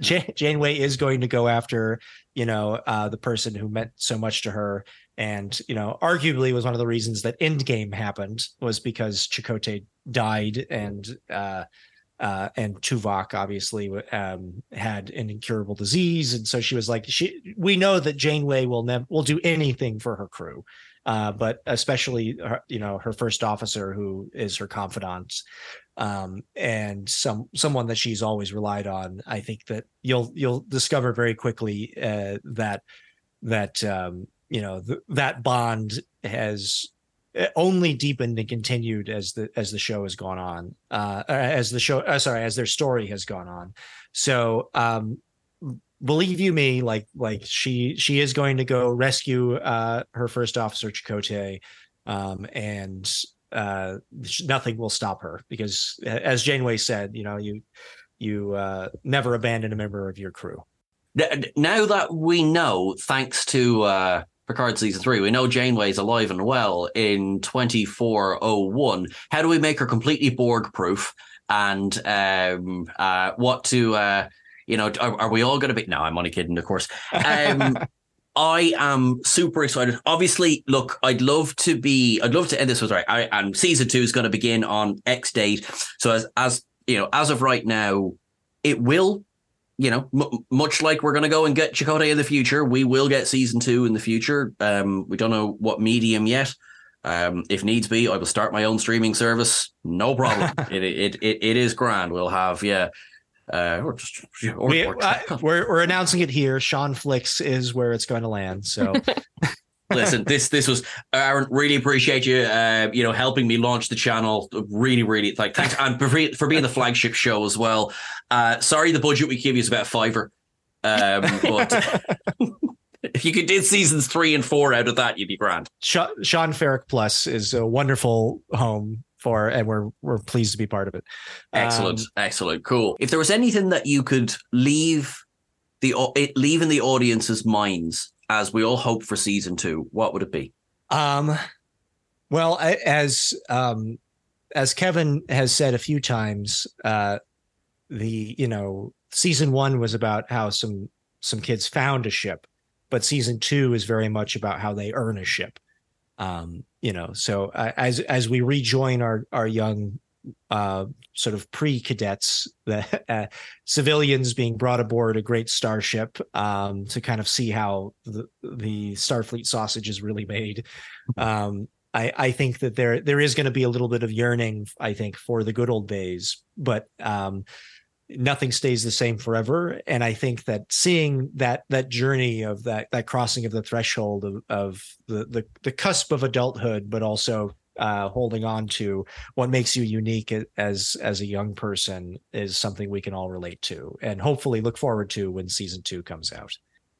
Janeway is going to go after you know uh, the person who meant so much to her, and you know arguably was one of the reasons that Endgame happened was because Chakotay died and uh, uh, and Tuvok obviously um, had an incurable disease, and so she was like, "She, we know that Janeway will never will do anything for her crew, uh, but especially her, you know her first officer who is her confidant, um, and some someone that she's always relied on. I think that you'll you'll discover very quickly uh, that that um, you know th- that bond has only deepened and continued as the as the show has gone on uh as the show uh, sorry as their story has gone on so um believe you me like like she she is going to go rescue uh her first officer Chakotay um and uh nothing will stop her because as Janeway said you know you you uh never abandon a member of your crew now that we know, thanks to uh, Picard season three, we know Janeway's alive and well in 2401. How do we make her completely Borg proof? And um, uh, what to, uh, you know, are, are we all going to be? No, I'm only kidding, of course. Um, I am super excited. Obviously, look, I'd love to be, I'd love to end this with right. I, and season two is going to begin on X date. So as, as you know, as of right now, it will, you know, m- much like we're going to go and get Chakotay in the future, we will get season two in the future. Um, we don't know what medium yet. Um, if needs be, I will start my own streaming service. No problem. it, it, it, it is grand. We'll have, yeah, uh, or just or, we, or- uh, we're we're announcing it here. Sean Flicks is where it's going to land. So. Listen this this was aaron really appreciate you uh you know helping me launch the channel. Really really like thanks and for, for being the flagship show as well. Uh sorry the budget we give you is about fiver. Um but if you could did seasons three and four out of that you'd be grand. Sha- Sean Ferrick Plus is a wonderful home for, and we're we're pleased to be part of it. excellent Um, excellent cool if there was anything that you could leave the it leave in the audience's minds as we all hope for season two what would it be Um, well, I, as um, as Kevin has said a few times, uh, the you know season one was about how some some kids found a ship, but season two is very much about how they earn a ship. Um, you know, so uh, as as we rejoin our our young uh, sort of pre cadets, the uh, civilians being brought aboard a great starship um, to kind of see how the, the Starfleet sausage is really made. Um, I, I think that there there is going to be a little bit of yearning, I think, for the good old days, but um, nothing stays the same forever. And I think that seeing that that journey of that that crossing of the threshold of, of the, the the cusp of adulthood, but also uh, holding on to what makes you unique as as a young person is something we can all relate to, and hopefully look forward to when season two comes out.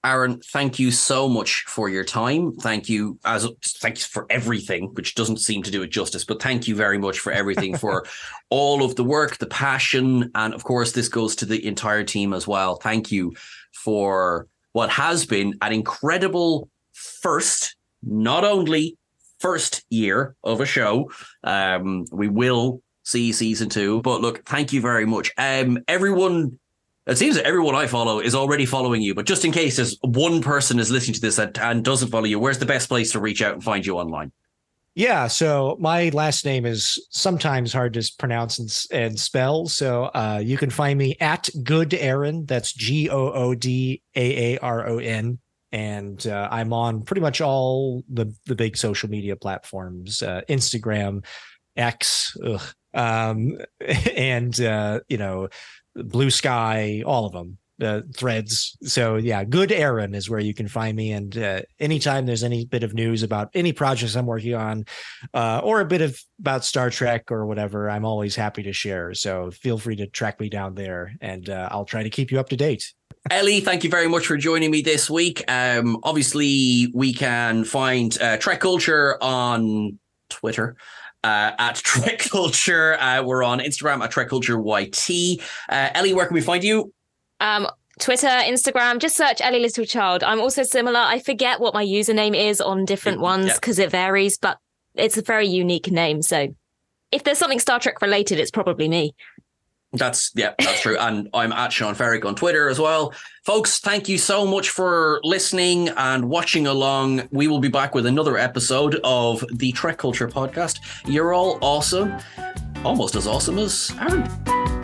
Aaron, thank you so much for your time. Thank you as thanks for everything, which doesn't seem to do it justice, but thank you very much for everything for all of the work, the passion, and of course this goes to the entire team as well. Thank you for what has been an incredible first, not only first year of a show. Um, we will see season two, but look, thank you very much. Um, everyone it seems that everyone I follow is already following you, but just in case there's one person is listening to this and, and doesn't follow you, where's the best place to reach out and find you online? Yeah, so my last name is sometimes hard to pronounce and, and spell. So uh, you can find me at Good Aaron. That's G O O D A A R O N, and uh, I'm on pretty much all the the big social media platforms: uh, Instagram, X, ugh, um, and uh, you know, Blue Sky, all of them. Uh, threads. So yeah, good Aaron is where you can find me. And uh, anytime there's any bit of news about any projects I'm working on, uh, or a bit of about Star Trek or whatever, I'm always happy to share. So feel free to track me down there, and uh, I'll try to keep you up to date. Ellie, thank you very much for joining me this week. Um, obviously, we can find uh, Trek Culture on Twitter. Uh, at Trek Culture, uh, we're on Instagram at Trek Culture YT. Uh, Ellie, where can we find you? Um, Twitter, Instagram, just search Ellie Little Child. I'm also similar. I forget what my username is on different Yeah, ones yeah. because it varies, but it's a very unique name. So if there's something Star Trek related, it's probably me. That's yeah, that's true. And I'm at Sean Ferrick on Twitter as well. Folks, thank you so much for listening and watching along. We will be back with another episode of the Trek Culture Podcast. You're all awesome. Almost as awesome as Aaron.